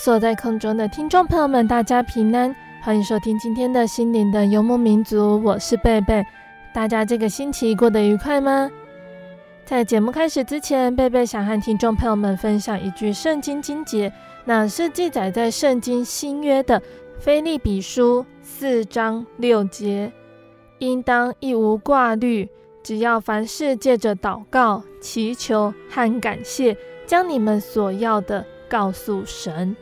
所在空中的听众朋友们，大家平安，欢迎收听今天的心灵的游牧民族，我是贝贝。大家这个星期过得愉快吗？在节目开始之前，贝贝想和听众朋友们分享一句圣经经节，那是记载在圣经新约的腓利比书四章六节，应当一无挂虑，只要凡事借着祷告、祈求和感谢，将你们所要的。告诉神，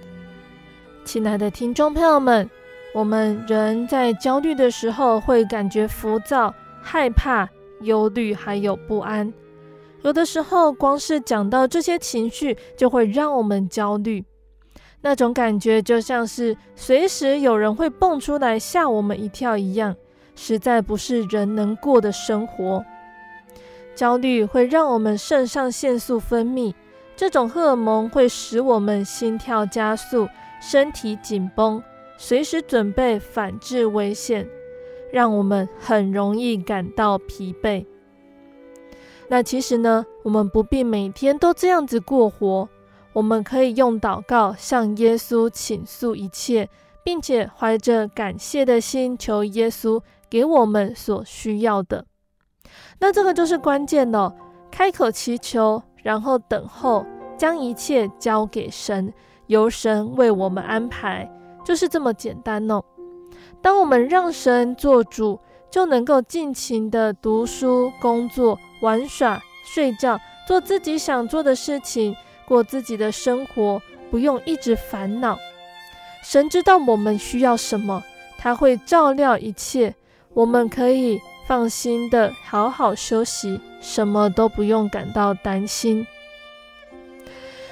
亲爱的听众朋友们，我们人在焦虑的时候会感觉浮躁、害怕、忧虑，还有不安。有的时候，光是讲到这些情绪，就会让我们焦虑。那种感觉就像是随时有人会蹦出来吓我们一跳一样，实在不是人能过的生活。焦虑会让我们肾上腺素分泌。这种荷尔蒙会使我们心跳加速，身体紧绷，随时准备反制危险，让我们很容易感到疲惫。那其实呢，我们不必每天都这样子过活，我们可以用祷告向耶稣倾诉一切，并且怀着感谢的心求耶稣给我们所需要的。那这个就是关键了，开口祈求。然后等候，将一切交给神，由神为我们安排，就是这么简单哦。当我们让神做主，就能够尽情的读书、工作、玩耍、睡觉，做自己想做的事情，过自己的生活，不用一直烦恼。神知道我们需要什么，他会照料一切，我们可以。放心的好好休息，什么都不用感到担心。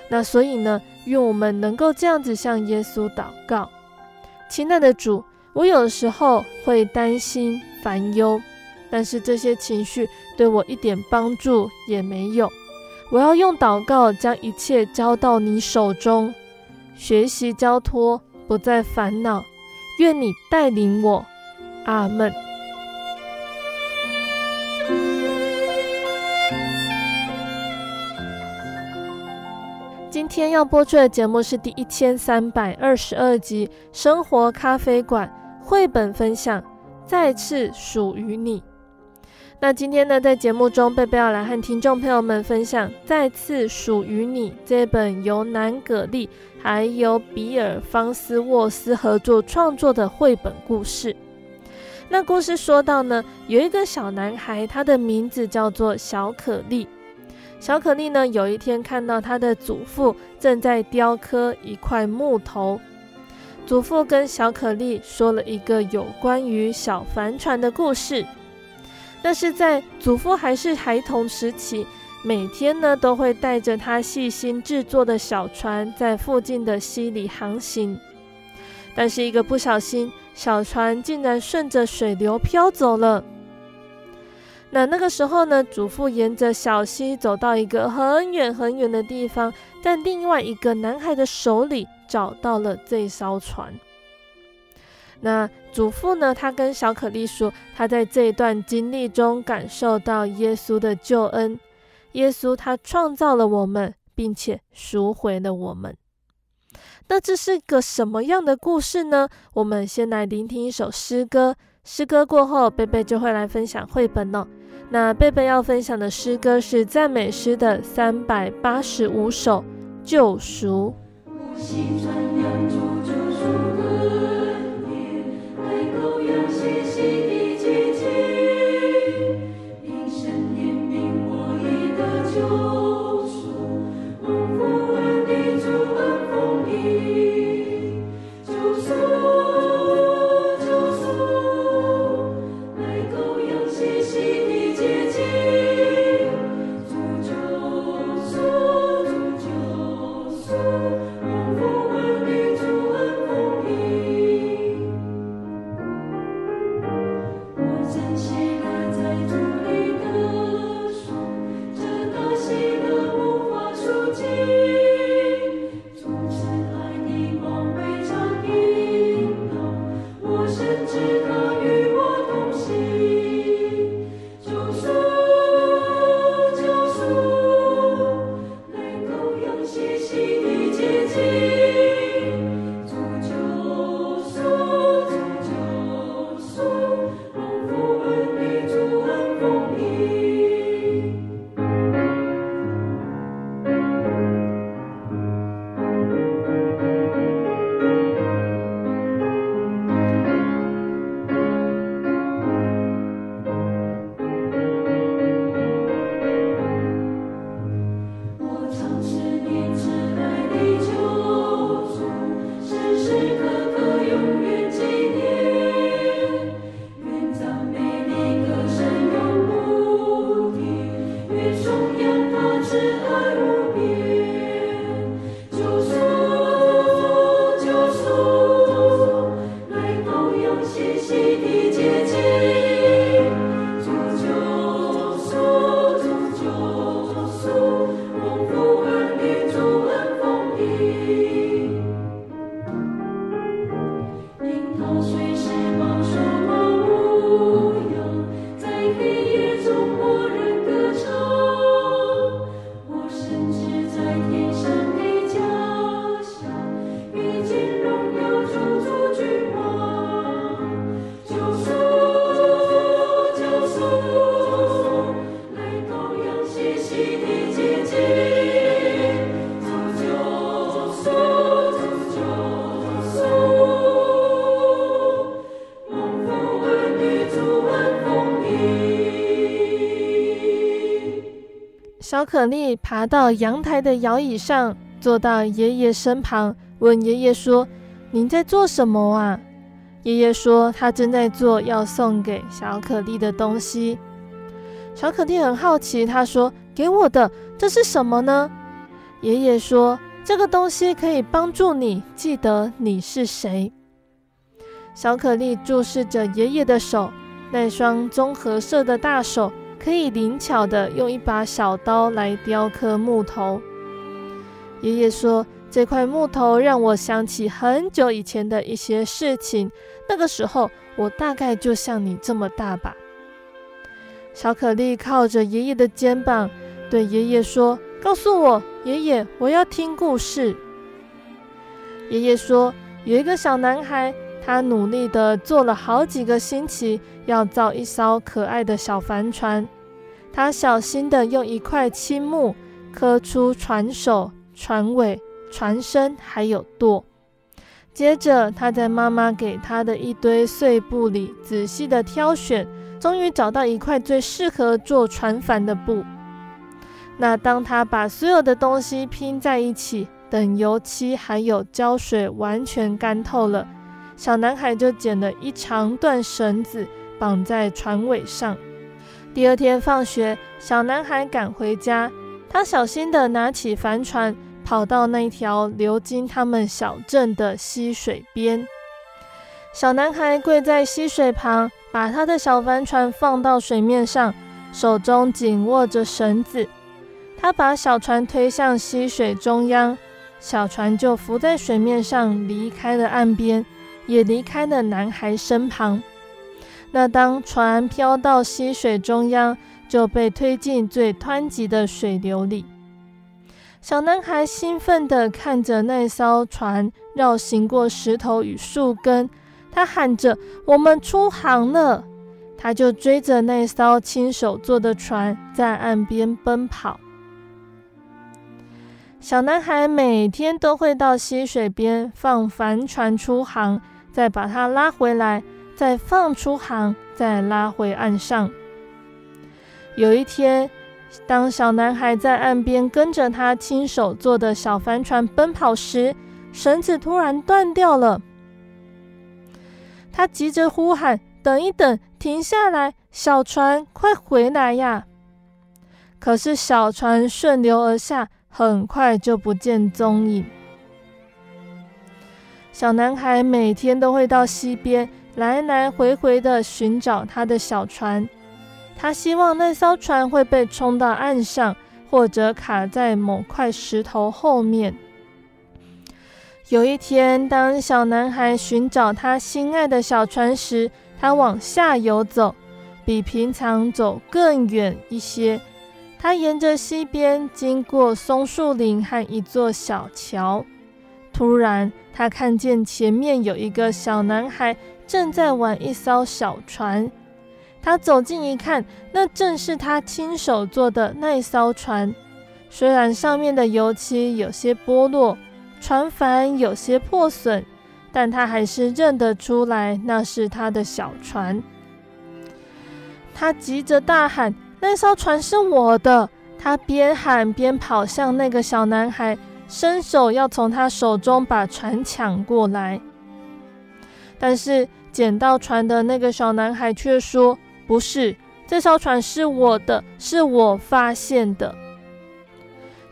那所以呢，愿我们能够这样子向耶稣祷告：亲爱的主，我有的时候会担心烦忧，但是这些情绪对我一点帮助也没有。我要用祷告将一切交到你手中，学习交托，不再烦恼。愿你带领我，阿门。今天要播出的节目是第一千三百二十二集《生活咖啡馆》绘本分享，再次属于你。那今天呢，在节目中，贝贝要来和听众朋友们分享《再次属于你》这本由南葛利还有比尔方斯沃斯合作创作的绘本故事。那故事说到呢，有一个小男孩，他的名字叫做小可利。小可利呢，有一天看到他的祖父正在雕刻一块木头。祖父跟小可利说了一个有关于小帆船的故事。那是在祖父还是孩童时期，每天呢都会带着他细心制作的小船在附近的溪里航行。但是一个不小心，小船竟然顺着水流飘走了。那那个时候呢，祖父沿着小溪走到一个很远很远的地方，在另外一个男孩的手里找到了这艘船。那祖父呢，他跟小可丽说，他在这一段经历中感受到耶稣的救恩。耶稣他创造了我们，并且赎回了我们。那这是个什么样的故事呢？我们先来聆听一首诗歌。诗歌过后，贝贝就会来分享绘本哦。那贝贝要分享的诗歌是赞美诗的三百八十五首，救赎。小可丽爬到阳台的摇椅上，坐到爷爷身旁，问爷爷说：“您在做什么啊？”爷爷说：“他正在做要送给小可丽的东西。”小可丽很好奇，他说：“给我的，这是什么呢？”爷爷说：“这个东西可以帮助你记得你是谁。”小可丽注视着爷爷的手，那双棕褐色的大手。可以灵巧地用一把小刀来雕刻木头。爷爷说：“这块木头让我想起很久以前的一些事情。那个时候，我大概就像你这么大吧。”小可丽靠着爷爷的肩膀，对爷爷说：“告诉我，爷爷，我要听故事。”爷爷说：“有一个小男孩，他努力地做了好几个星期，要造一艘可爱的小帆船。”他小心地用一块青木刻出船首、船尾、船身，还有舵。接着，他在妈妈给他的一堆碎布里仔细地挑选，终于找到一块最适合做船帆的布。那当他把所有的东西拼在一起，等油漆还有胶水完全干透了，小男孩就剪了一长段绳子绑在船尾上。第二天放学，小男孩赶回家，他小心地拿起帆船，跑到那条流经他们小镇的溪水边。小男孩跪在溪水旁，把他的小帆船放到水面上，手中紧握着绳子。他把小船推向溪水中央，小船就浮在水面上，离开了岸边，也离开了男孩身旁。那当船飘到溪水中央，就被推进最湍急的水流里。小男孩兴奋地看着那艘船绕行过石头与树根，他喊着：“我们出航了！”他就追着那艘亲手做的船在岸边奔跑。小男孩每天都会到溪水边放帆船出航，再把它拉回来，再放出航，再拉回岸上。有一天，当小男孩在岸边跟着他亲手做的小帆船奔跑时，绳子突然断掉了。他急着呼喊：“等一等，停下来！小船，快回来呀！”可是小船顺流而下。很快就不见踪影。小男孩每天都会到溪边来来回回的寻找他的小船，他希望那艘船会被冲到岸上，或者卡在某块石头后面。有一天，当小男孩寻找他心爱的小船时，他往下游走，比平常走更远一些。他沿着溪边经过松树林和一座小桥，突然，他看见前面有一个小男孩正在玩一艘小船。他走近一看，那正是他亲手做的那艘船。虽然上面的油漆有些剥落，船帆有些破损，但他还是认得出来那是他的小船。他急着大喊。那艘船是我的！他边喊边跑向那个小男孩，伸手要从他手中把船抢过来。但是捡到船的那个小男孩却说：“不是，这艘船是我的，是我发现的。”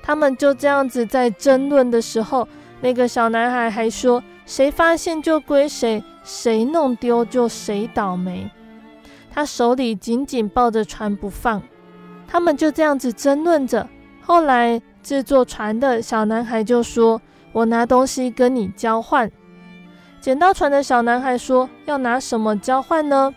他们就这样子在争论的时候，那个小男孩还说：“谁发现就归谁，谁弄丢就谁倒霉。”他手里紧紧抱着船不放，他们就这样子争论着。后来制作船的小男孩就说：“我拿东西跟你交换。”捡到船的小男孩说：“要拿什么交换呢？”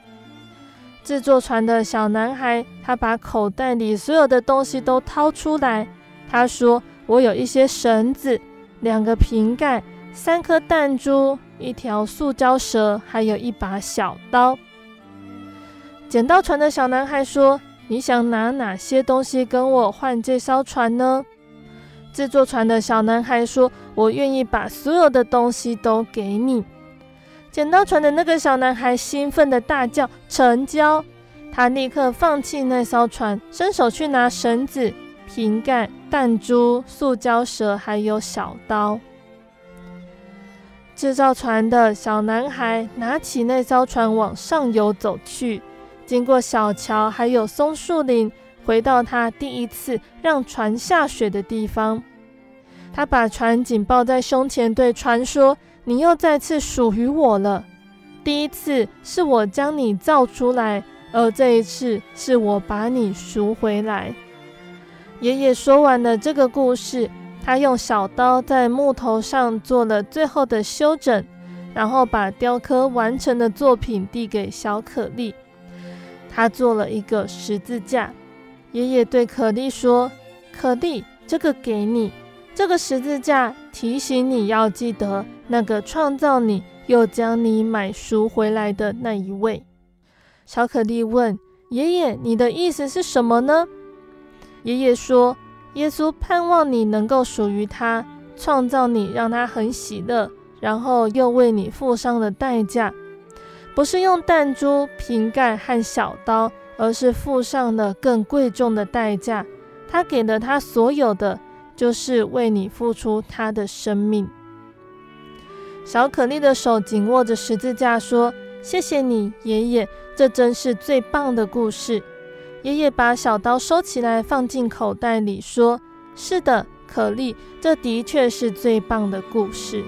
制作船的小男孩他把口袋里所有的东西都掏出来，他说：“我有一些绳子，两个瓶盖，三颗弹珠，一条塑胶蛇，还有一把小刀。”捡到船的小男孩说：“你想拿哪些东西跟我换这艘船呢？”制作船的小男孩说：“我愿意把所有的东西都给你。”捡到船的那个小男孩兴奋地大叫：“成交！”他立刻放弃那艘船，伸手去拿绳子、瓶盖、弹珠、塑胶蛇，还有小刀。制造船的小男孩拿起那艘船往上游走去。经过小桥，还有松树林，回到他第一次让船下水的地方。他把船紧抱在胸前，对船说：“你又再次属于我了。第一次是我将你造出来，而这一次是我把你赎回来。”爷爷说完了这个故事，他用小刀在木头上做了最后的修整，然后把雕刻完成的作品递给小可丽。他做了一个十字架。爷爷对可丽说：“可丽，这个给你。这个十字架提醒你要记得那个创造你又将你买赎回来的那一位。”小可丽问：“爷爷，你的意思是什么呢？”爷爷说：“耶稣盼望你能够属于他，创造你，让他很喜乐，然后又为你付上了代价。”不是用弹珠、瓶盖和小刀，而是付上了更贵重的代价。他给了他所有的，就是为你付出他的生命。小可丽的手紧握着十字架，说：“谢谢你，爷爷，这真是最棒的故事。”爷爷把小刀收起来，放进口袋里，说：“是的，可丽，这的确是最棒的故事。”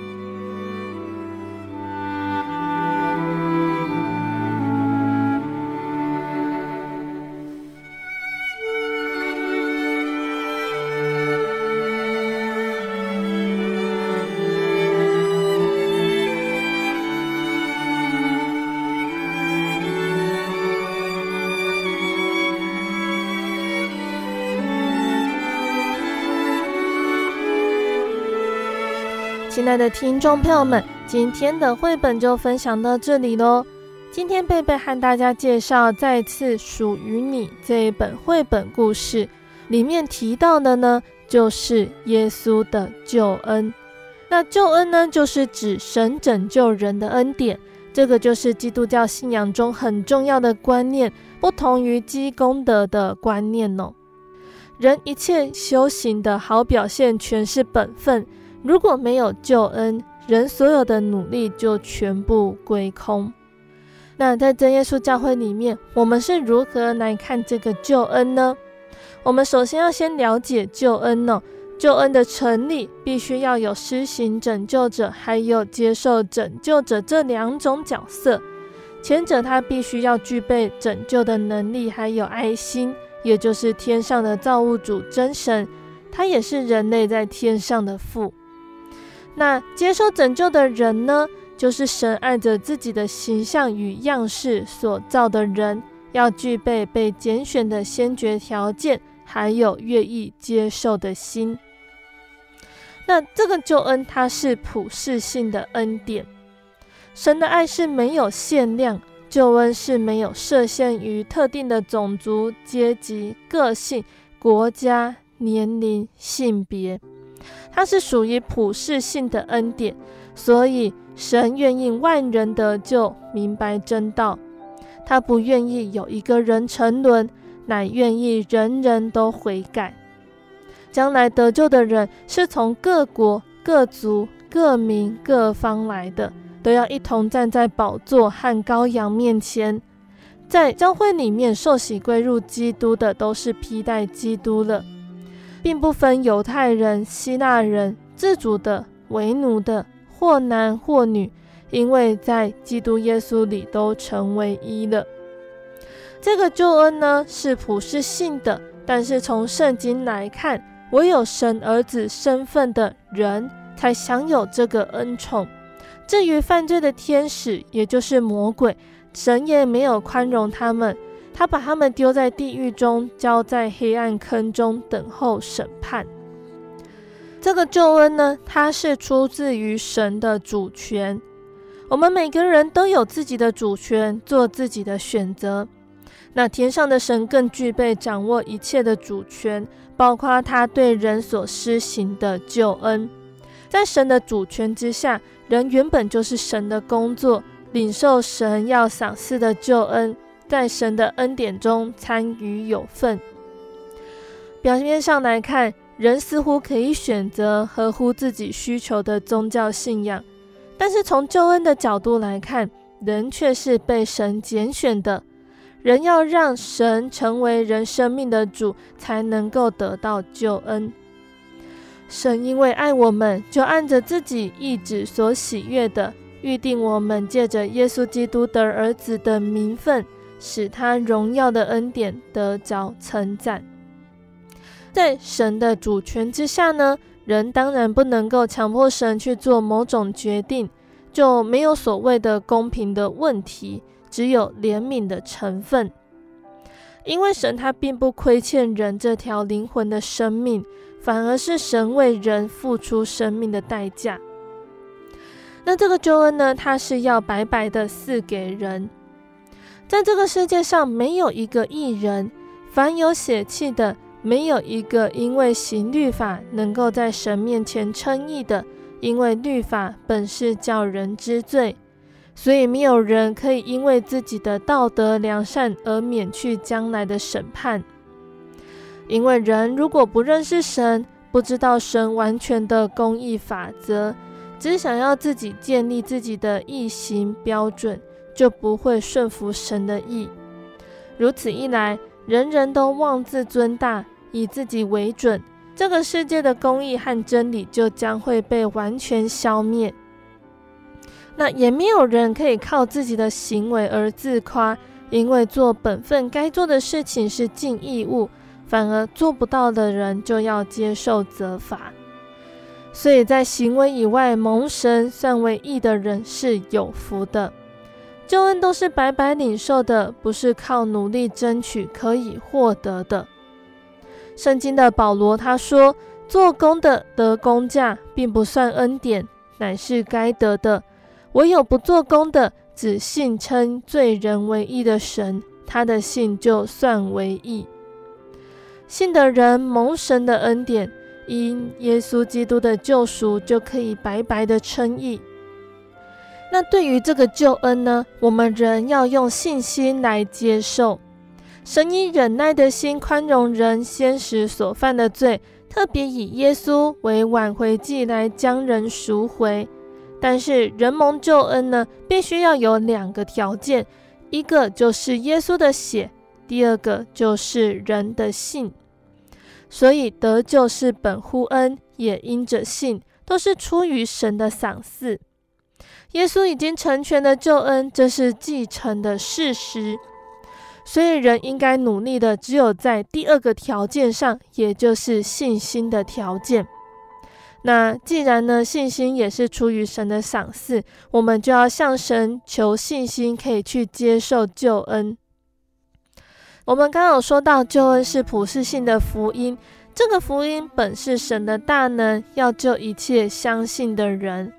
亲爱的听众朋友们，今天的绘本就分享到这里喽。今天贝贝和大家介绍《再次属于你》这一本绘本故事，里面提到的呢，就是耶稣的救恩。那救恩呢，就是指神拯救人的恩典。这个就是基督教信仰中很重要的观念，不同于积功德的观念哦。人一切修行的好表现，全是本分。如果没有救恩，人所有的努力就全部归空。那在真耶稣教会里面，我们是如何来看这个救恩呢？我们首先要先了解救恩呢、救恩的成立，必须要有施行拯救者，还有接受拯救者这两种角色。前者他必须要具备拯救的能力，还有爱心，也就是天上的造物主真神，他也是人类在天上的父。那接受拯救的人呢，就是神按着自己的形象与样式所造的人，要具备被拣选的先决条件，还有愿意接受的心。那这个救恩，它是普世性的恩典。神的爱是没有限量，救恩是没有设限于特定的种族、阶级、个性、国家、年龄、性别。它是属于普世性的恩典，所以神愿意万人得救，明白真道。他不愿意有一个人沉沦，乃愿意人人都悔改。将来得救的人是从各国、各族、各民、各方来的，都要一同站在宝座和羔羊面前。在教会里面受洗归入基督的，都是披戴基督了。并不分犹太人、希腊人、自主的、为奴的，或男或女，因为在基督耶稣里都成为一了。这个救恩呢，是普世性的，但是从圣经来看，唯有神儿子身份的人才享有这个恩宠。至于犯罪的天使，也就是魔鬼，神也没有宽容他们。他把他们丢在地狱中，交在黑暗坑中，等候审判。这个救恩呢，它是出自于神的主权。我们每个人都有自己的主权，做自己的选择。那天上的神更具备掌握一切的主权，包括他对人所施行的救恩。在神的主权之下，人原本就是神的工作，领受神要赏赐的救恩。在神的恩典中参与有份。表面上来看，人似乎可以选择合乎自己需求的宗教信仰，但是从救恩的角度来看，人却是被神拣选的。人要让神成为人生命的主，才能够得到救恩。神因为爱我们，就按着自己意志所喜悦的，预定我们借着耶稣基督的儿子的名分。使他荣耀的恩典得着称赞。在神的主权之下呢，人当然不能够强迫神去做某种决定，就没有所谓的公平的问题，只有怜悯的成分。因为神他并不亏欠人这条灵魂的生命，反而是神为人付出生命的代价。那这个周恩呢，他是要白白的赐给人。在这个世界上，没有一个义人，凡有血气的，没有一个因为行律法能够在神面前称义的，因为律法本是叫人知罪，所以没有人可以因为自己的道德良善而免去将来的审判。因为人如果不认识神，不知道神完全的公义法则，只想要自己建立自己的义行标准。就不会顺服神的意。如此一来，人人都妄自尊大，以自己为准，这个世界的公义和真理就将会被完全消灭。那也没有人可以靠自己的行为而自夸，因为做本分该做的事情是尽义务，反而做不到的人就要接受责罚。所以在行为以外蒙神算为义的人是有福的。救恩都是白白领受的，不是靠努力争取可以获得的。圣经的保罗他说：“做工的得工价，并不算恩典，乃是该得的；唯有不做工的，只信称罪人为义的神，他的信就算为义。信的人蒙神的恩典，因耶稣基督的救赎，就可以白白的称义。那对于这个救恩呢，我们人要用信心来接受。神以忍耐的心宽容人先时所犯的罪，特别以耶稣为挽回祭来将人赎回。但是人蒙救恩呢，必须要有两个条件，一个就是耶稣的血，第二个就是人的信。所以得救是本乎恩，也因着信，都是出于神的赏赐。耶稣已经成全了救恩，这是既成的事实。所以人应该努力的，只有在第二个条件上，也就是信心的条件。那既然呢，信心也是出于神的赏赐，我们就要向神求信心，可以去接受救恩。我们刚刚有说到，救恩是普世性的福音，这个福音本是神的大能，要救一切相信的人。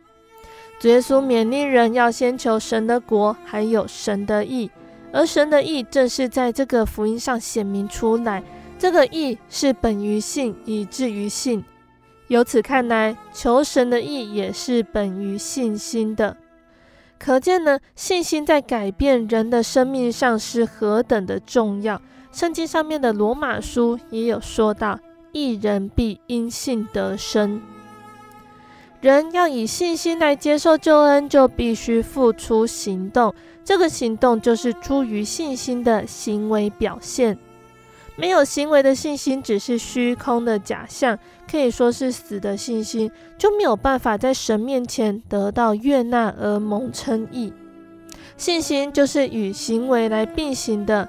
主耶稣勉励人要先求神的国，还有神的义。而神的义正是在这个福音上显明出来，这个义是本于信，以至于信。由此看来，求神的义也是本于信心的。可见呢，信心在改变人的生命上是何等的重要。圣经上面的罗马书也有说到：“一人必因信得生。”人要以信心来接受救恩，就必须付出行动。这个行动就是出于信心的行为表现。没有行为的信心只是虚空的假象，可以说是死的信心，就没有办法在神面前得到悦纳而蒙称义。信心就是与行为来并行的，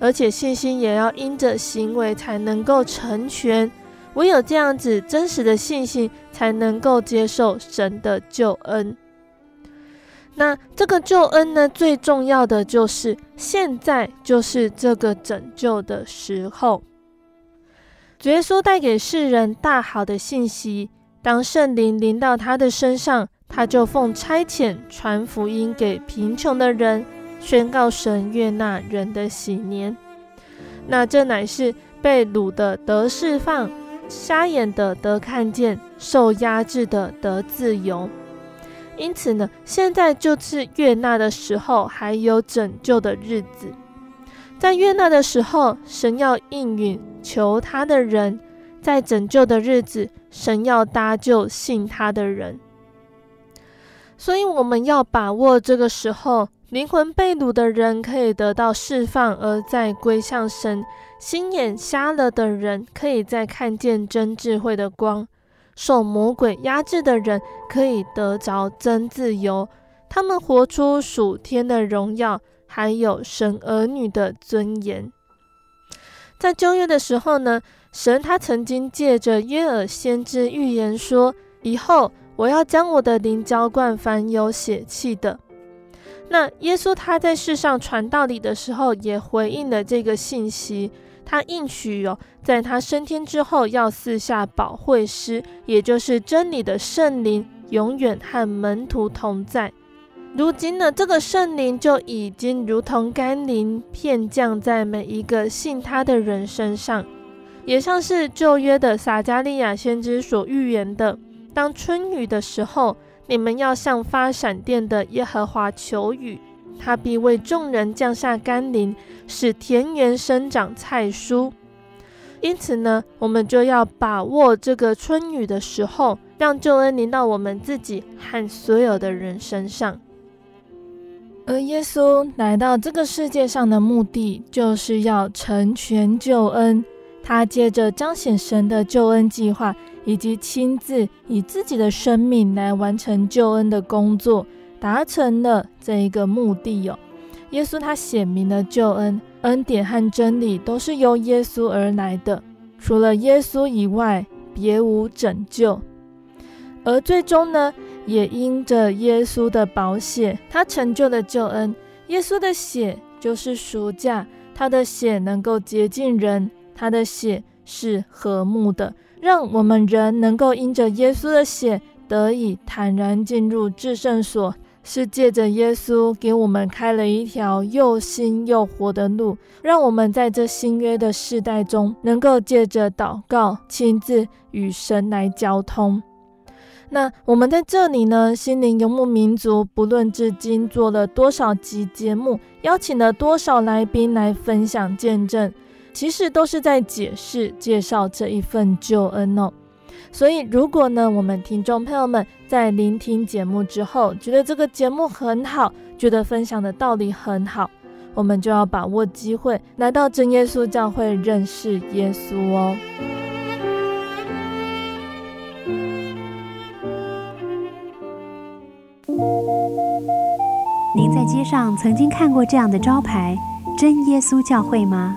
而且信心也要因着行为才能够成全。唯有这样子真实的信心，才能够接受神的救恩。那这个救恩呢，最重要的就是现在就是这个拯救的时候。主耶稣带给世人大好的信息，当圣灵临到他的身上，他就奉差遣传福音给贫穷的人，宣告神悦纳人的喜年。那这乃是被掳的得释放。瞎眼的得看见，受压制的得自由。因此呢，现在就是悦纳的时候，还有拯救的日子。在悦纳的时候，神要应允求他的人；在拯救的日子，神要搭救信他的人。所以，我们要把握这个时候，灵魂被掳的人可以得到释放，而再归向神。心眼瞎了的人，可以再看见真智慧的光；受魔鬼压制的人，可以得着真自由。他们活出属天的荣耀，还有神儿女的尊严。在旧约的时候呢，神他曾经借着约珥先知预言说：“以后我要将我的灵浇灌凡有血气的。”那耶稣他在世上传道理的时候，也回应了这个信息。他应许哦，在他升天之后，要四下保惠师，也就是真理的圣灵，永远和门徒同在。如今呢，这个圣灵就已经如同甘霖，遍降在每一个信他的人身上，也像是旧约的撒迦利亚先知所预言的：当春雨的时候，你们要向发闪电的耶和华求雨。他必为众人降下甘霖，使田园生长菜蔬。因此呢，我们就要把握这个春雨的时候，让救恩临到我们自己和所有的人身上。而耶稣来到这个世界上的目的，就是要成全救恩。他借着彰显神的救恩计划，以及亲自以自己的生命来完成救恩的工作。达成了这一个目的哟。耶稣他显明了救恩、恩典和真理都是由耶稣而来的，除了耶稣以外，别无拯救。而最终呢，也因着耶稣的宝血，他成就了救恩。耶稣的血就是赎价，他的血能够洁净人，他的血是和睦的，让我们人能够因着耶稣的血得以坦然进入至圣所，是借着耶稣给我们开了一条又新又活的路，让我们在这新约的世代中，能够借着祷告，亲自与神来交通。那我们在这里呢，心灵游牧民族，不论至今做了多少集节目，邀请了多少来宾来分享见证，其实都是在解释、介绍这一份救恩哦。所以，如果呢，我们听众朋友们在聆听节目之后，觉得这个节目很好，觉得分享的道理很好，我们就要把握机会，来到真耶稣教会认识耶稣哦。您在街上曾经看过这样的招牌“真耶稣教会”吗？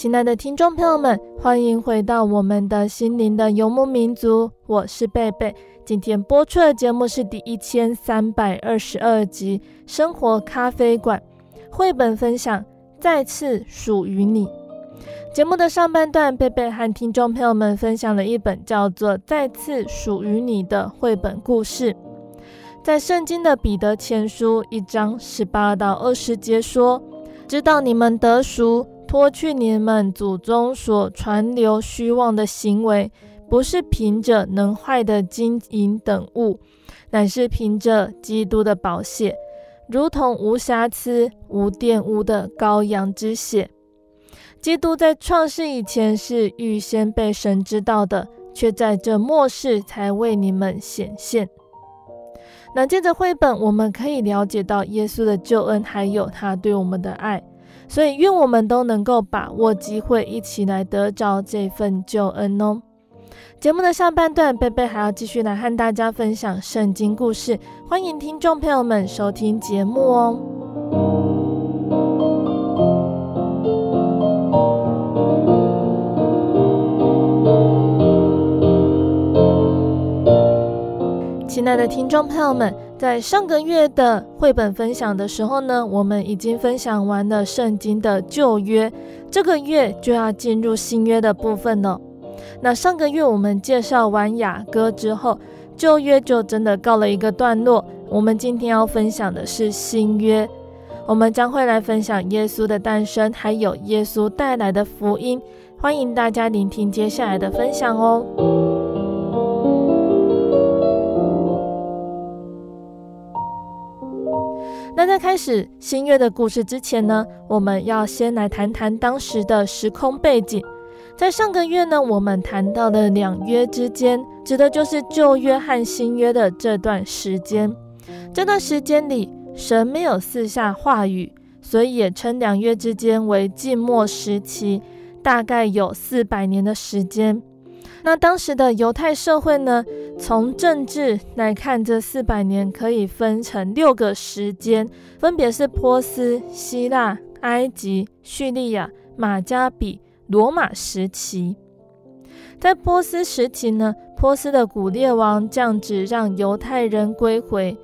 亲爱的听众朋友们，欢迎回到我们的心灵的游牧民族，我是贝贝。今天播出的节目是第一千三百二十二集《生活咖啡馆》绘本分享，再次属于你。节目的上半段，贝贝和听众朋友们分享了一本叫做《再次属于你》的绘本故事。在圣经的彼得前书一章十八到二十节说：“知道你们得赎。”脱去你们祖宗所传流虚妄的行为，不是凭着能坏的金银等物，乃是凭着基督的宝血，如同无瑕疵、无玷污的羔羊之血。基督在创世以前是预先被神知道的，却在这末世才为你们显现。那借着绘本，我们可以了解到耶稣的救恩，还有他对我们的爱。所以，愿我们都能够把握机会，一起来得着这份救恩哦。节目的上半段，贝贝还要继续来和大家分享圣经故事，欢迎听众朋友们收听节目哦。亲爱的听众朋友们。在上个月的绘本分享的时候呢，我们已经分享完了圣经的旧约，这个月就要进入新约的部分了。那上个月我们介绍完雅歌之后，旧约就真的告了一个段落。我们今天要分享的是新约，我们将会来分享耶稣的诞生，还有耶稣带来的福音。欢迎大家聆听接下来的分享哦。在开始新约的故事之前呢，我们要先来谈谈当时的时空背景。在上个月呢，我们谈到的两约之间，指的就是旧约和新约的这段时间。这段时间里，神没有四下话语，所以也称两约之间为静默时期，大概有四百年的时间。那当时的犹太社会呢，从政治来看，这四百年可以分成六个时间，分别是波斯、希腊、埃及、叙利亚、马加比、罗马时期。在波斯时期呢，波斯的古列王降旨让犹太人归回，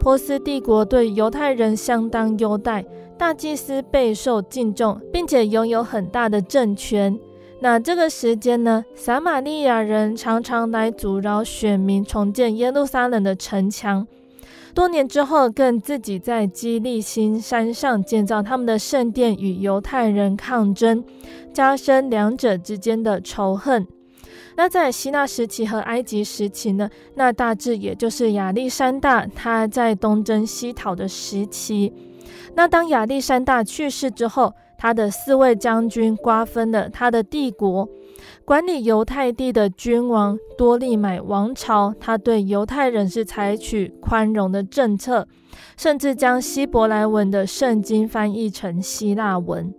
波斯帝国对犹太人相当优待，大祭司备受敬重，并且拥有很大的政权。那这个时间呢，撒玛利亚人常常来阻挠选民重建耶路撒冷的城墙。多年之后，更自己在基利心山上建造他们的圣殿，与犹太人抗争，加深两者之间的仇恨。那在希腊时期和埃及时期呢，那大致也就是亚历山大他在东征西讨的时期。那当亚历山大去世之后，他的四位将军瓜分了他的帝国，管理犹太地的君王多利买王朝，他对犹太人是采取宽容的政策，甚至将希伯来文的圣经翻译成希腊文。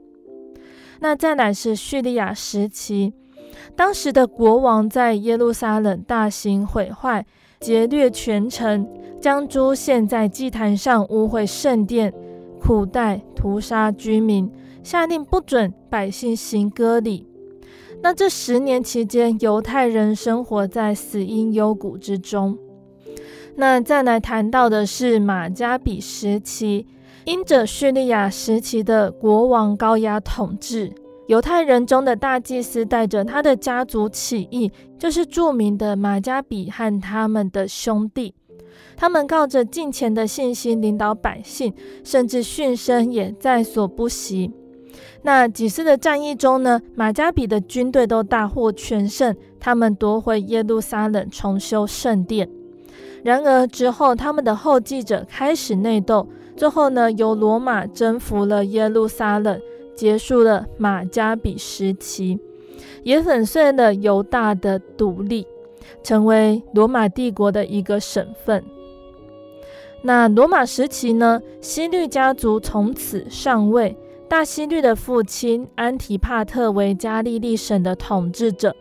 那再来是叙利亚时期，当时的国王在耶路撒冷大行毁坏，劫掠全城，将猪献在祭坛上，污秽圣殿，苦待屠杀居民，下令不准百姓行割礼。那这十年期间，犹太人生活在死荫幽谷之中。那再来谈到的是马加比时期，因着叙利亚时期的国王高压统治，犹太人中的大祭司带着他的家族起义，就是著名的马加比和他们的兄弟。他们靠着敬虔的信心领导百姓，甚至训生也在所不惜。那几次的战役中呢，马加比的军队都大获全胜，他们夺回耶路撒冷，重修圣殿。然而之后，他们的后继者开始内斗，最后呢，由罗马征服了耶路撒冷，结束了马加比时期，也粉碎了犹大的独立，成为罗马帝国的一个省份。那罗马时期呢，希律家族从此上位。大希律的父亲安提帕特为加利利省的统治者，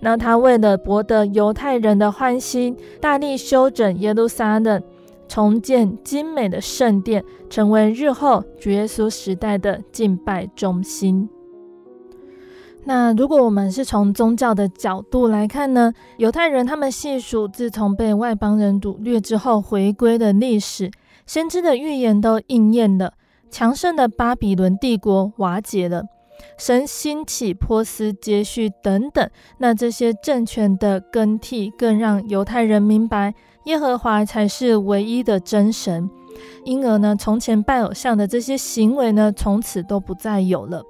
那他为了博得犹太人的欢心，大力修整耶路撒冷，重建精美的圣殿，成为日后主耶稣时代的敬拜中心。那如果我们是从宗教的角度来看呢？犹太人他们细数自从被外邦人掳掠之后回归的历史，先知的预言都应验了。强盛的巴比伦帝国瓦解了，神兴起波斯、接续等等，那这些政权的更替，更让犹太人明白耶和华才是唯一的真神。因而呢，从前拜偶像的这些行为呢，从此都不再有了。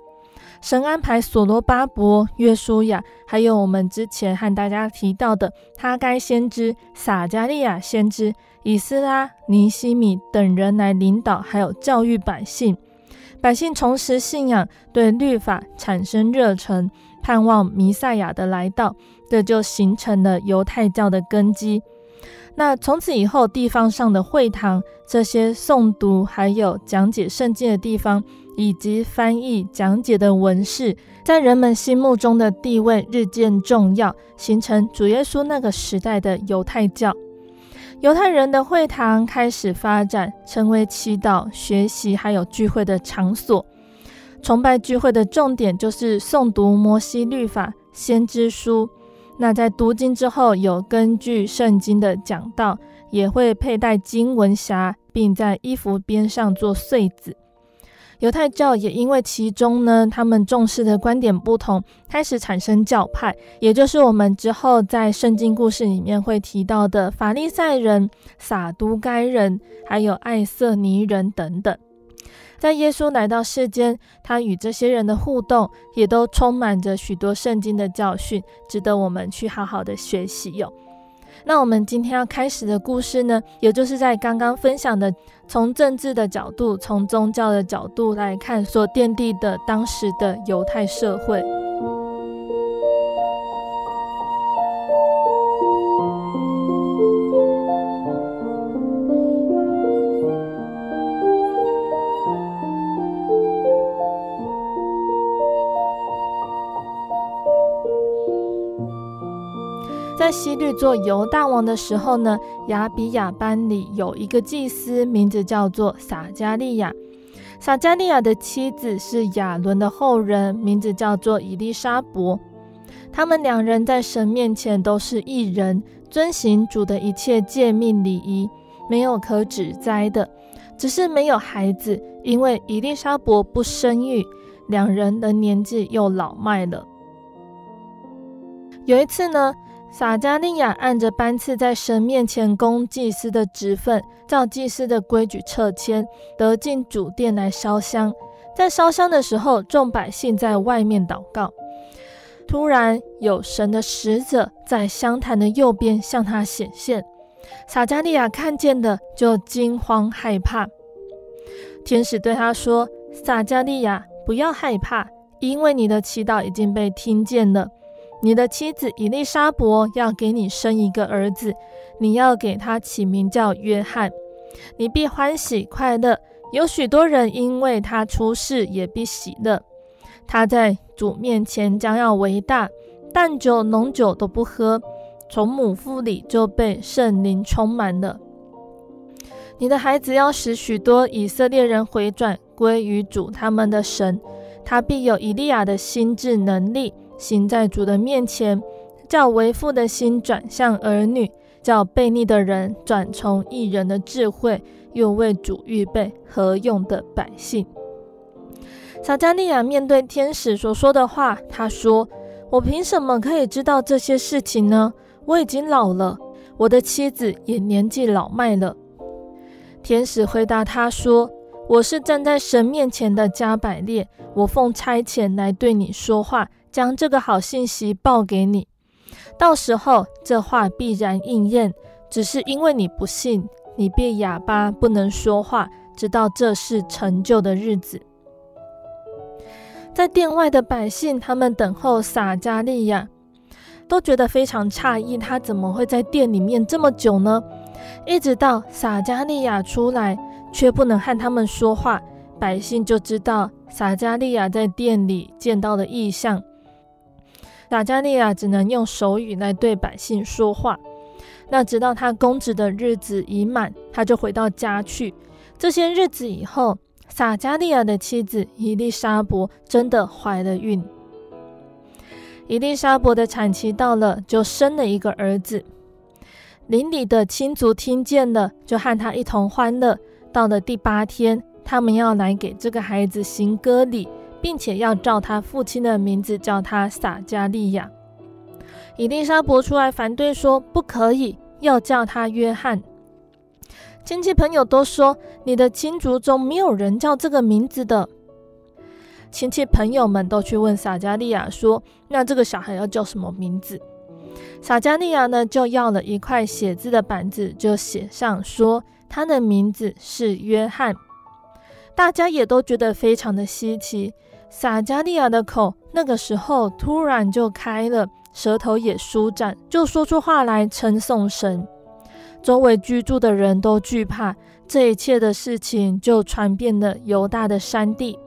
神安排所罗巴伯、约书亚，还有我们之前和大家提到的哈该先知、撒迦利亚先知。以斯拉、尼西米等人来领导，还有教育百姓，百姓重拾信仰，对律法产生热忱，盼望弥赛亚的来到，这就形成了犹太教的根基。那从此以后，地方上的会堂，这些诵读还有讲解圣经的地方，以及翻译讲解的文士，在人们心目中的地位日渐重要，形成主耶稣那个时代的犹太教。犹太人的会堂开始发展，成为祈祷、学习还有聚会的场所。崇拜聚会的重点就是诵读摩西律法、先知书。那在读经之后，有根据圣经的讲道，也会佩戴经文匣，并在衣服边上做穗子。犹太教也因为其中呢，他们重视的观点不同，开始产生教派，也就是我们之后在圣经故事里面会提到的法利赛人、撒都该人，还有爱色尼人等等。在耶稣来到世间，他与这些人的互动也都充满着许多圣经的教训，值得我们去好好的学习哟。那我们今天要开始的故事呢，也就是在刚刚分享的，从政治的角度，从宗教的角度来看，所奠定的当时的犹太社会。西律做犹大王的时候呢，亚比亚班里有一个祭司，名字叫做撒迦利亚。撒迦利亚的妻子是亚伦的后人，名字叫做伊丽莎伯。他们两人在神面前都是义人，遵行主的一切诫命礼仪，没有可指摘的。只是没有孩子，因为伊丽莎伯不生育，两人的年纪又老迈了。有一次呢，撒迦利亚按着班次在神面前供祭司的职分，照祭司的规矩撤迁，得进主殿来烧香。在烧香的时候，众百姓在外面祷告。突然，有神的使者在香坛的右边向他显现。撒迦利亚看见的就惊慌害怕。天使对他说：“撒迦利亚，不要害怕，因为你的祈祷已经被听见了。”你的妻子以利沙伯要给你生一个儿子，你要给他起名叫约翰。你必欢喜快乐。有许多人因为他出世，也必喜乐。他在主面前将要为大，但酒浓酒都不喝，从母腹里就被圣灵充满了。你的孩子要使许多以色列人回转归于主他们的神，他必有以利亚的心智能力，行在主的面前，叫为父的心转向儿女，叫悖逆的人转从一人的智慧。又为主预备合用的百姓。撒迦利亚面对天使所说的话，他说：“我凭什么可以知道这些事情呢？我已经老了，我的妻子也年纪老迈了。”天使回答他说：“我是站在神面前的加百列，我奉差遣来对你说话，将这个好信息报给你。到时候这话必然应验，只是因为你不信。”你便哑巴，不能说话，直到这是成就的日子。在殿外的百姓，他们等候撒迦利亚，都觉得非常诧异，他怎么会在殿里面这么久呢？一直到撒迦利亚出来，却不能和他们说话，百姓就知道撒迦利亚在殿里见到的异象。撒迦利亚只能用手语来对百姓说话。那直到他公职的日子已满，他就回到家去。这些日子以后，撒迦利亚的妻子伊丽莎伯真的怀了孕。伊丽莎伯的产期到了，就生了一个儿子。邻里的亲族听见了，就和他一同欢乐。到了第八天，他们要来给这个孩子行割礼，并且要照他父亲的名字叫他撒迦利亚。以利沙伯出来反对说：“不可以。”要叫他约翰。亲戚朋友都说，你的亲族中没有人叫这个名字的。亲戚朋友们都去问撒迦利亚说：“那这个小孩要叫什么名字？”撒迦利亚呢，就要了一块写字的板子，就写上说他的名字是约翰。大家也都觉得非常的稀奇。撒迦利亚的口那个时候突然就开了。舌头也舒展，就说出话来称颂神。周围居住的人都惧怕，这一切的事情就传遍了犹大的山地。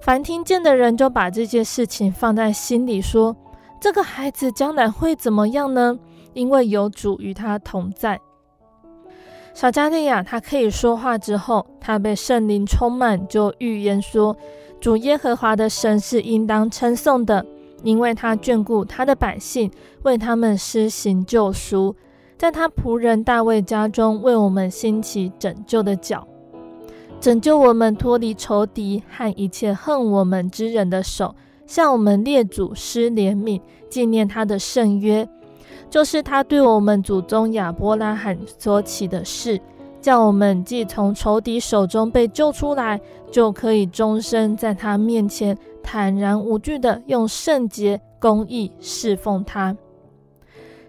凡听见的人就把这件事情放在心里，说：“这个孩子将来会怎么样呢？因为有主与他同在。”撒迦利亚他可以说话之后，他被圣灵充满，就预言说：“主耶和华的神是应当称颂的。”因为他眷顾他的百姓，为他们施行救赎，在他仆人大卫家中为我们兴起拯救的角，拯救我们脱离仇敌和一切恨我们之人的手，向我们列祖施怜悯，纪念他的圣约，就是他对我们祖宗亚伯拉罕所起的誓，叫我们既从仇敌手中被救出来，就可以终身在他面前。坦然无惧地用圣洁公义侍奉他，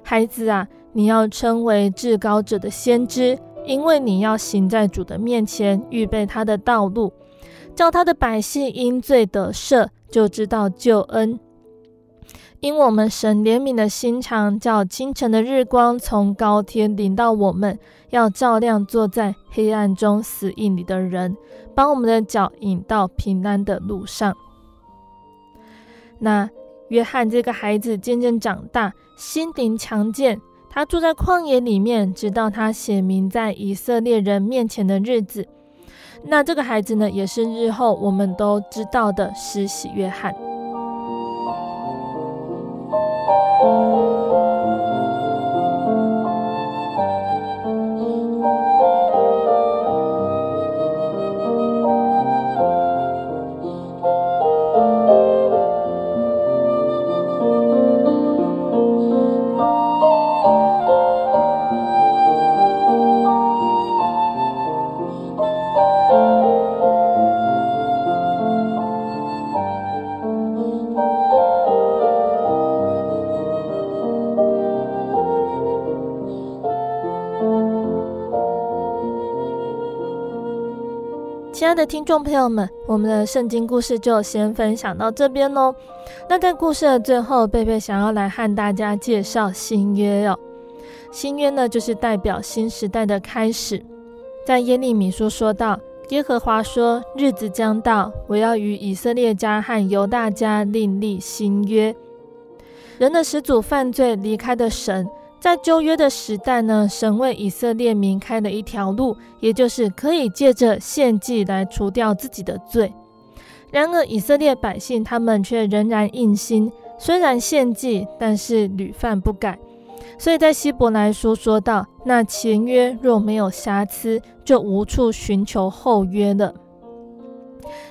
孩子啊，你要称为至高者的先知，因为你要行在主的面前，预备他的道路，叫他的百姓因罪得赦，就知道救恩。因我们神怜悯的心肠，叫清晨的日光从高天临到我们，要照亮坐在黑暗中死荫里的人，把我们的脚引到平安的路上。那约翰这个孩子渐渐长大，心灵强健。他住在旷野里面，直到他显明在以色列人面前的日子。那这个孩子呢，也是日后我们都知道的施洗约翰。听众朋友们，我们的圣经故事就先分享到这边喽。那在故事的最后，贝贝想要来和大家介绍新约哦。新约呢，就是代表新时代的开始。在耶利米书说道：“耶和华说，日子将到，我要与以色列家和犹大家另立新约。”人的始祖犯罪，离开的神。在旧约的时代呢，神为以色列民开了一条路，也就是可以借着献祭来除掉自己的罪。然而，以色列百姓他们却仍然硬心，虽然献祭，但是屡犯不改。所以在希伯来书说到，那前约若没有瑕疵，就无处寻求后约了。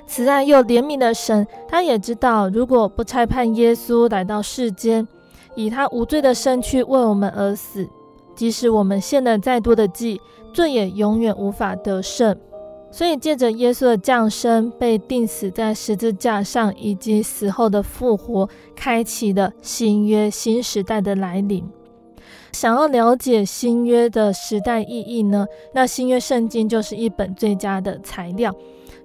慈爱又怜悯的神，他也知道，如果不差派耶稣来到世间，以他无罪的身躯为我们而死，即使我们献了再多的祭，罪也永远无法得胜。所以，借着耶稣的降生、被钉死在十字架上，以及死后的复活，开启了新约新时代的来临。想要了解新约的时代意义呢？那新约圣经就是一本最佳的材料。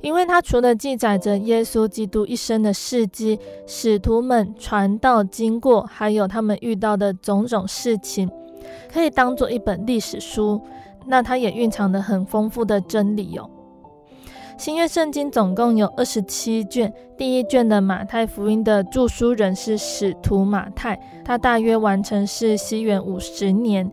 因为它除了记载着耶稣基督一生的事迹、使徒们传道经过，还有他们遇到的种种事情，可以当做一本历史书。那它也蕴藏了很丰富的真理哦。新约圣经总共有二十七卷，第一卷的马太福音的著书人是使徒马太，他大约完成是西元五十年。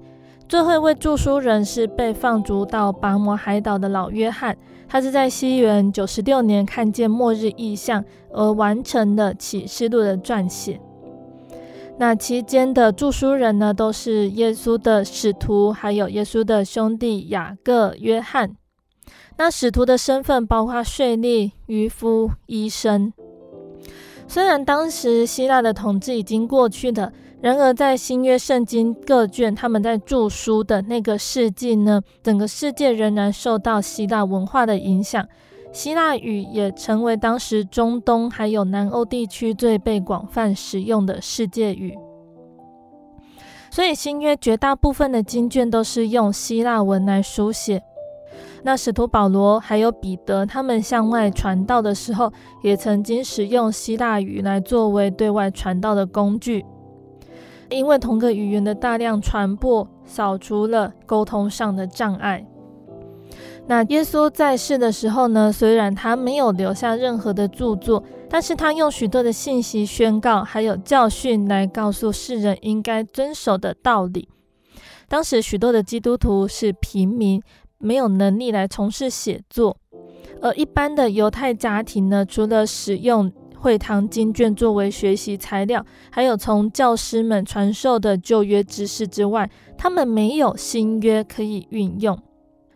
最后一位著书人是被放逐到拔摩海岛的老约翰。他是在西元九十六年看见末日异象而完成的启示录的撰写。那期间的著书人呢，都是耶稣的使徒，还有耶稣的兄弟雅各、约翰。那使徒的身份包括税吏、渔夫、医生。虽然当时希腊的统治已经过去了。然而，在新约圣经各卷，他们在著书的那个世纪呢，整个世界仍然受到希腊文化的影响，希腊语也成为当时中东还有南欧地区最被广泛使用的世界语。所以，新约绝大部分的经卷都是用希腊文来书写。那使徒保罗还有彼得，他们向外传道的时候，也曾经使用希腊语来作为对外传道的工具。因为同个语言的大量传播，扫除了沟通上的障碍。那耶稣在世的时候呢，虽然他没有留下任何的著作，但是他用许多的信息宣告，还有教训来告诉世人应该遵守的道理。当时许多的基督徒是平民，没有能力来从事写作，而一般的犹太家庭呢，除了使用会堂经卷作为学习材料，还有从教师们传授的旧约知识之外，他们没有新约可以运用。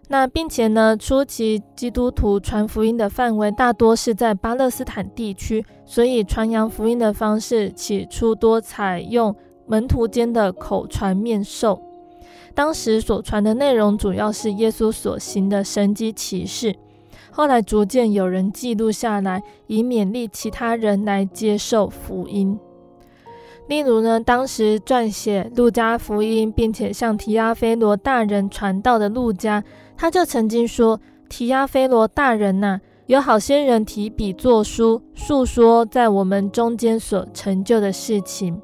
那并且呢，初期基督徒传福音的范围大多是在巴勒斯坦地区，所以传扬福音的方式起初多采用门徒间的口传面授。当时所传的内容主要是耶稣所行的神迹奇事。后来逐渐有人记录下来，以勉励其他人来接受福音。例如呢，当时撰写路加福音，并且向提阿非罗大人传道的路加，他就曾经说：“提阿非罗大人呐、有好些人提笔作书，述说在我们中间所成就的事情。”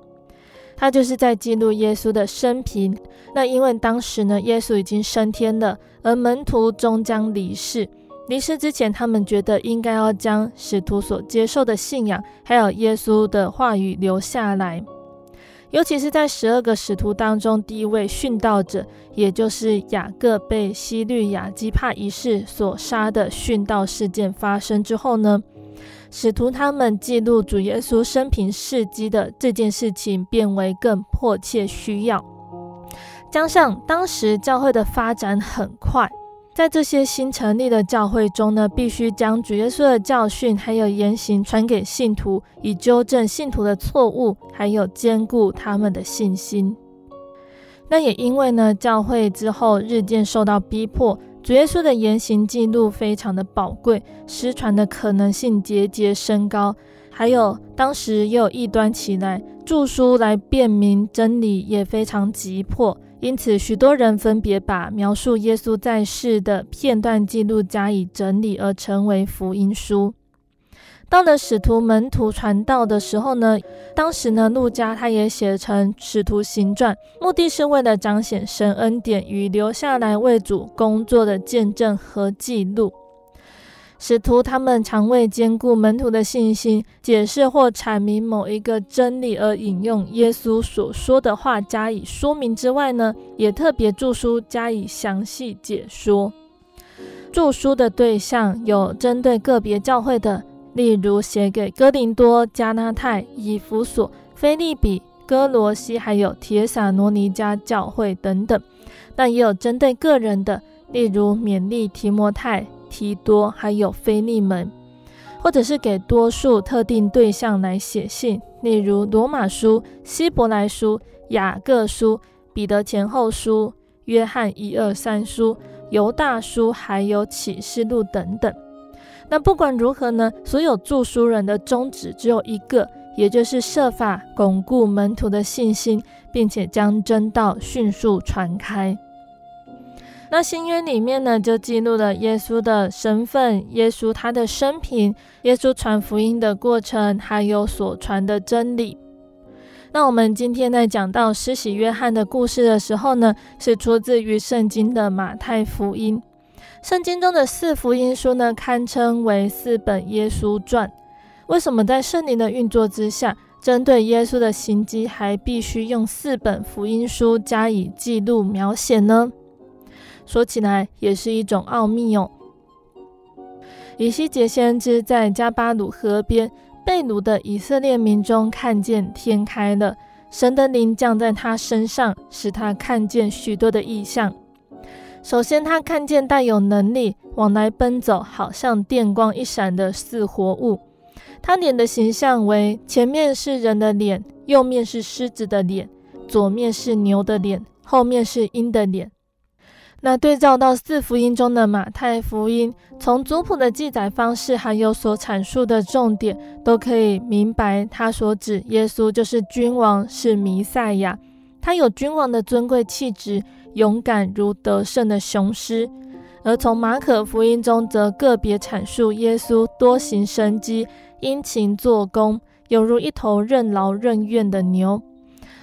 他就是在记录耶稣的生平。那因为当时呢，耶稣已经升天了，而门徒终将离世。离世之前，他们觉得应该要将使徒所接受的信仰，还有耶稣的话语留下来。尤其是在十二个使徒当中，第一位殉道者，也就是雅各被西律亚基帕一世所杀的殉道事件发生之后呢，使徒他们记录主耶稣生平事迹的这件事情，变为更迫切需要。加上当时教会的发展很快。在这些新成立的教会中呢，必须将主耶稣的教训还有言行传给信徒，以纠正信徒的错误，还有坚固他们的信心。那也因为呢，教会之后日渐受到逼迫，主耶稣的言行记录非常的宝贵，失传的可能性节节升高。还有当时也有异端起来，著书来辨明真理也非常急迫。因此，许多人分别把描述耶稣在世的片段记录加以整理，而成为福音书。到了使徒门徒传道的时候呢，当时呢，路加他也写成《使徒行传》，目的是为了彰显神恩典与留下来为主工作的见证和记录。使徒他们常为坚固门徒的信心，解释或阐明某一个真理而引用耶稣所说的话加以说明之外呢，也特别著书加以详细解说。著书的对象有针对个别教会的。例如写给哥林多、加拉太、以弗所、腓利比、哥罗西，还有帖撒罗尼迦教会等等。但也有针对个人的，例如勉励提摩太、提多，还有腓利门，或者是给多数特定对象来写信，例如罗马书、希伯来书、雅各书、彼得前后书、约翰一二三书、犹大书，还有启示录等等。那不管如何呢，所有著书人的宗旨只有一个，也就是设法巩固门徒的信心，并且将真道迅速传开。那新约里面呢，就记录了耶稣的身份、耶稣他的生平、耶稣传福音的过程，还有所传的真理。那我们今天在讲到施洗约翰的故事的时候呢，是出自于圣经的马太福音。圣经中的四福音书呢，堪称为四本耶稣传。为什么在圣灵的运作之下，针对耶稣的行迹，还必须用四本福音书加以记录描写呢？说起来也是一种奥秘哦。以西结先知在加巴鲁河边被掳的以色列民中，看见天开了，神的灵降在他身上，使他看见许多的异象。首先，他看见带有能力往来奔走，好像电光一闪的四活物。他脸的形象为：前面是人的脸，右面是狮子的脸，左面是牛的脸，后面是鹰的脸。那对照到四福音中的马太福音，从族谱的记载方式，还有所阐述的重点，都可以明白，他所指耶稣就是君王，是弥赛亚。他有君王的尊贵气质。勇敢如得胜的雄狮，而从马可福音中则个别阐述耶稣多行神迹、殷勤做工，犹如一头任劳任怨的牛。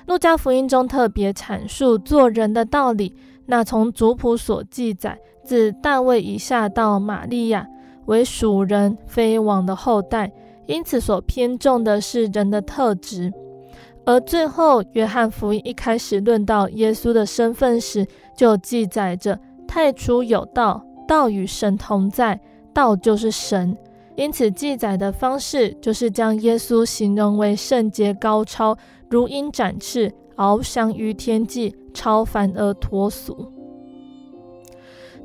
路加福音中特别阐述做人的道理。那从族谱所记载，自大卫以下到玛利亚为属人非王的后代，因此所偏重的是人的特质。而最后，约翰福音一开始论到耶稣的身份时，就记载着：“太初有道，道与神同在，道就是神。”因此，记载的方式就是将耶稣形容为圣洁高超，如鹰展翅，翱翔于天际，超凡而脱俗。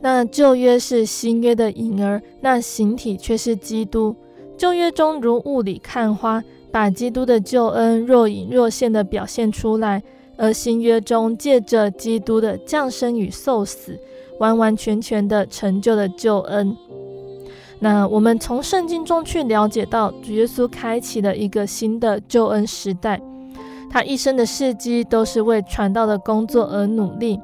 那旧约是新约的影儿，那形体却是基督。旧约中如雾里看花。把基督的救恩若隐若现地表现出来，而新约中借着基督的降生与受死，完完全全地成就了救恩。那我们从圣经中去了解到，主耶稣开启了一个新的救恩时代。他一生的事迹都是为传道的工作而努力。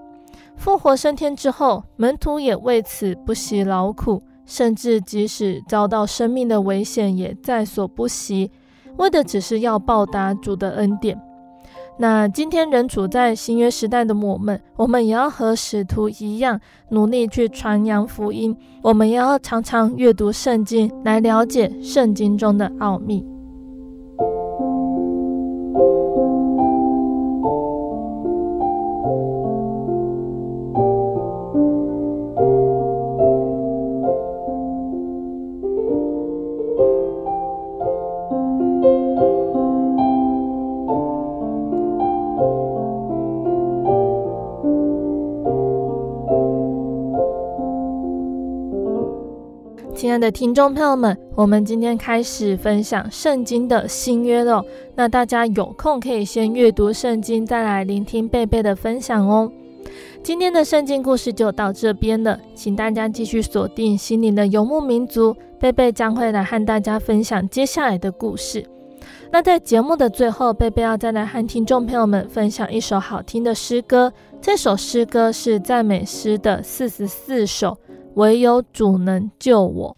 复活升天之后，门徒也为此不惜劳苦，甚至即使遭到生命的危险，也在所不惜。为的只是要报答主的恩典。那今天仍处在新约时代的我们，我们也要和使徒一样，努力去传扬福音。我们也要常常阅读圣经，来了解圣经中的奥秘。的听众朋友们，我们今天开始分享圣经的新约了。那大家有空可以先阅读圣经，再来聆听贝贝的分享哦。今天的圣经故事就到这边了，请大家继续锁定心灵的游牧民族，贝贝将会来和大家分享接下来的故事。那在节目的最后，贝贝要再来和听众朋友们分享一首好听的诗歌，这首诗歌是赞美诗的四十四首。唯有主能救我。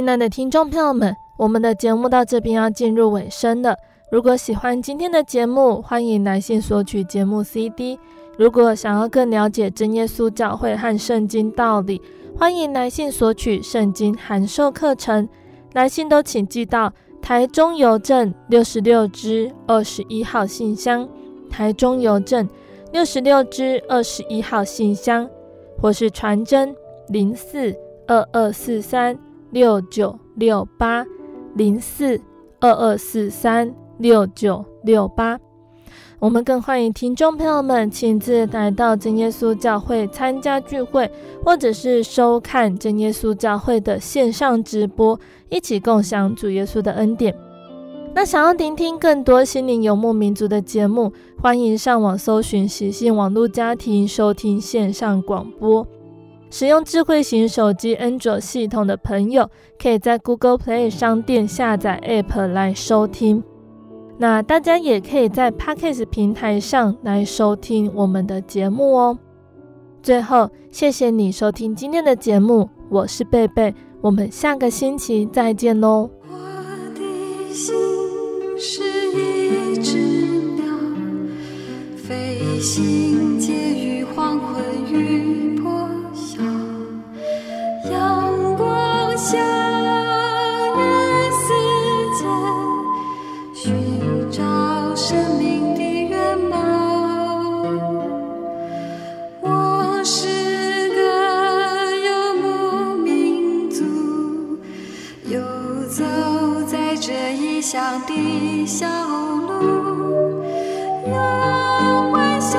亲爱的听众朋友们，我们的节目到这边要进入尾声了。如果喜欢今天的节目，欢迎来信索取节目 CD。如果想要更了解真耶稣教会和圣经道理，欢迎来信索取圣经函授课程。来信都请寄到台中邮政六十六支二十一号信箱，台中邮政六十六支二十一号信箱，或是传真零四二二四三六九六八零四二二四三六九六八。我们更欢迎听众朋友们亲自来到真耶稣教会参加聚会，或者是收看真耶稣教会的线上直播，一起共享主耶稣的恩典。那想要聆听更多心灵游牧民族的节目，欢迎上网搜寻喜信网络家庭收听线上广播。使用智慧型手机安卓系统的朋友，可以在 Google Play 商店下载 App 来收听。那大家也可以在 Podcast 平台上来收听我们的节目哦。最后，谢谢你收听今天的节目，我是贝贝，我们下个星期再见喽。我的心是一只鸟，飞行向人世间寻找生命的源泉我是个游牧民族游走在这异乡的小路阳光下